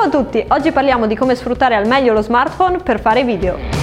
Ciao a tutti, oggi parliamo di come sfruttare al meglio lo smartphone per fare video.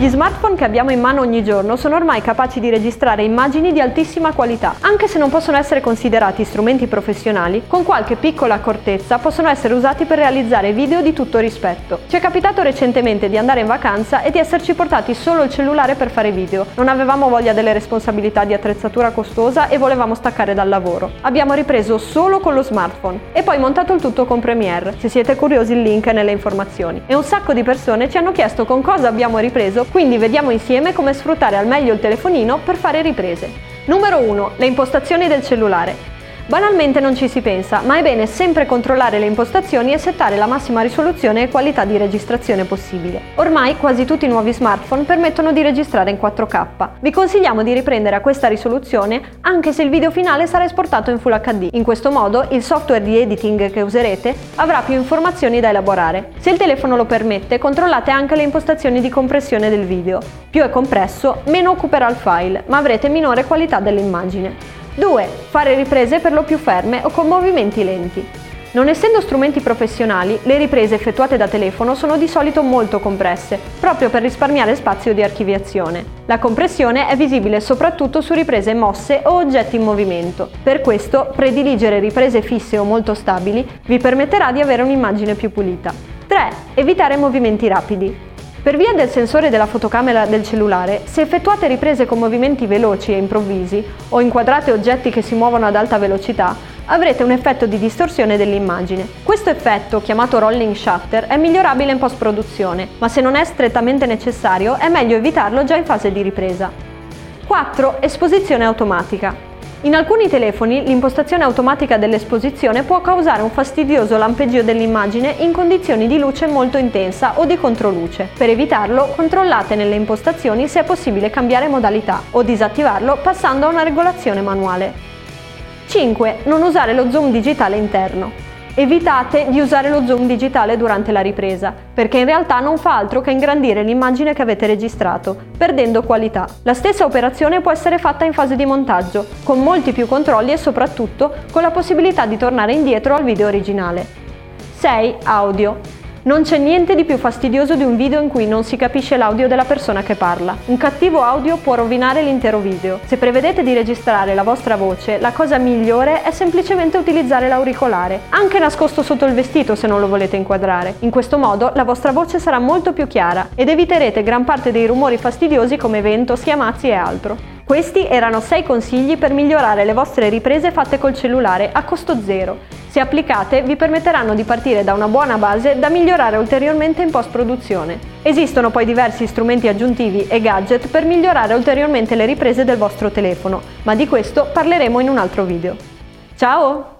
Gli smartphone che abbiamo in mano ogni giorno sono ormai capaci di registrare immagini di altissima qualità. Anche se non possono essere considerati strumenti professionali, con qualche piccola accortezza possono essere usati per realizzare video di tutto rispetto. Ci è capitato recentemente di andare in vacanza e di esserci portati solo il cellulare per fare video. Non avevamo voglia delle responsabilità di attrezzatura costosa e volevamo staccare dal lavoro. Abbiamo ripreso solo con lo smartphone e poi montato il tutto con Premiere. Se siete curiosi il link è nelle informazioni. E un sacco di persone ci hanno chiesto con cosa abbiamo ripreso quindi vediamo insieme come sfruttare al meglio il telefonino per fare riprese. Numero 1. Le impostazioni del cellulare. Banalmente non ci si pensa, ma è bene sempre controllare le impostazioni e settare la massima risoluzione e qualità di registrazione possibile. Ormai quasi tutti i nuovi smartphone permettono di registrare in 4K. Vi consigliamo di riprendere a questa risoluzione anche se il video finale sarà esportato in Full HD. In questo modo il software di editing che userete avrà più informazioni da elaborare. Se il telefono lo permette, controllate anche le impostazioni di compressione del video. Più è compresso, meno occuperà il file, ma avrete minore qualità dell'immagine. 2. Fare riprese per lo più ferme o con movimenti lenti. Non essendo strumenti professionali, le riprese effettuate da telefono sono di solito molto compresse, proprio per risparmiare spazio di archiviazione. La compressione è visibile soprattutto su riprese mosse o oggetti in movimento. Per questo, prediligere riprese fisse o molto stabili vi permetterà di avere un'immagine più pulita. 3. Evitare movimenti rapidi. Per via del sensore della fotocamera del cellulare, se effettuate riprese con movimenti veloci e improvvisi o inquadrate oggetti che si muovono ad alta velocità, avrete un effetto di distorsione dell'immagine. Questo effetto, chiamato rolling shutter, è migliorabile in post-produzione, ma se non è strettamente necessario è meglio evitarlo già in fase di ripresa. 4. Esposizione automatica. In alcuni telefoni l'impostazione automatica dell'esposizione può causare un fastidioso lampeggio dell'immagine in condizioni di luce molto intensa o di controluce. Per evitarlo, controllate nelle impostazioni se è possibile cambiare modalità o disattivarlo passando a una regolazione manuale. 5. Non usare lo zoom digitale interno. Evitate di usare lo zoom digitale durante la ripresa, perché in realtà non fa altro che ingrandire l'immagine che avete registrato, perdendo qualità. La stessa operazione può essere fatta in fase di montaggio, con molti più controlli e soprattutto con la possibilità di tornare indietro al video originale. 6. Audio. Non c'è niente di più fastidioso di un video in cui non si capisce l'audio della persona che parla. Un cattivo audio può rovinare l'intero video. Se prevedete di registrare la vostra voce, la cosa migliore è semplicemente utilizzare l'auricolare, anche nascosto sotto il vestito se non lo volete inquadrare. In questo modo la vostra voce sarà molto più chiara ed eviterete gran parte dei rumori fastidiosi come vento, schiamazzi e altro. Questi erano 6 consigli per migliorare le vostre riprese fatte col cellulare a costo zero se applicate vi permetteranno di partire da una buona base da migliorare ulteriormente in post-produzione. Esistono poi diversi strumenti aggiuntivi e gadget per migliorare ulteriormente le riprese del vostro telefono, ma di questo parleremo in un altro video. Ciao!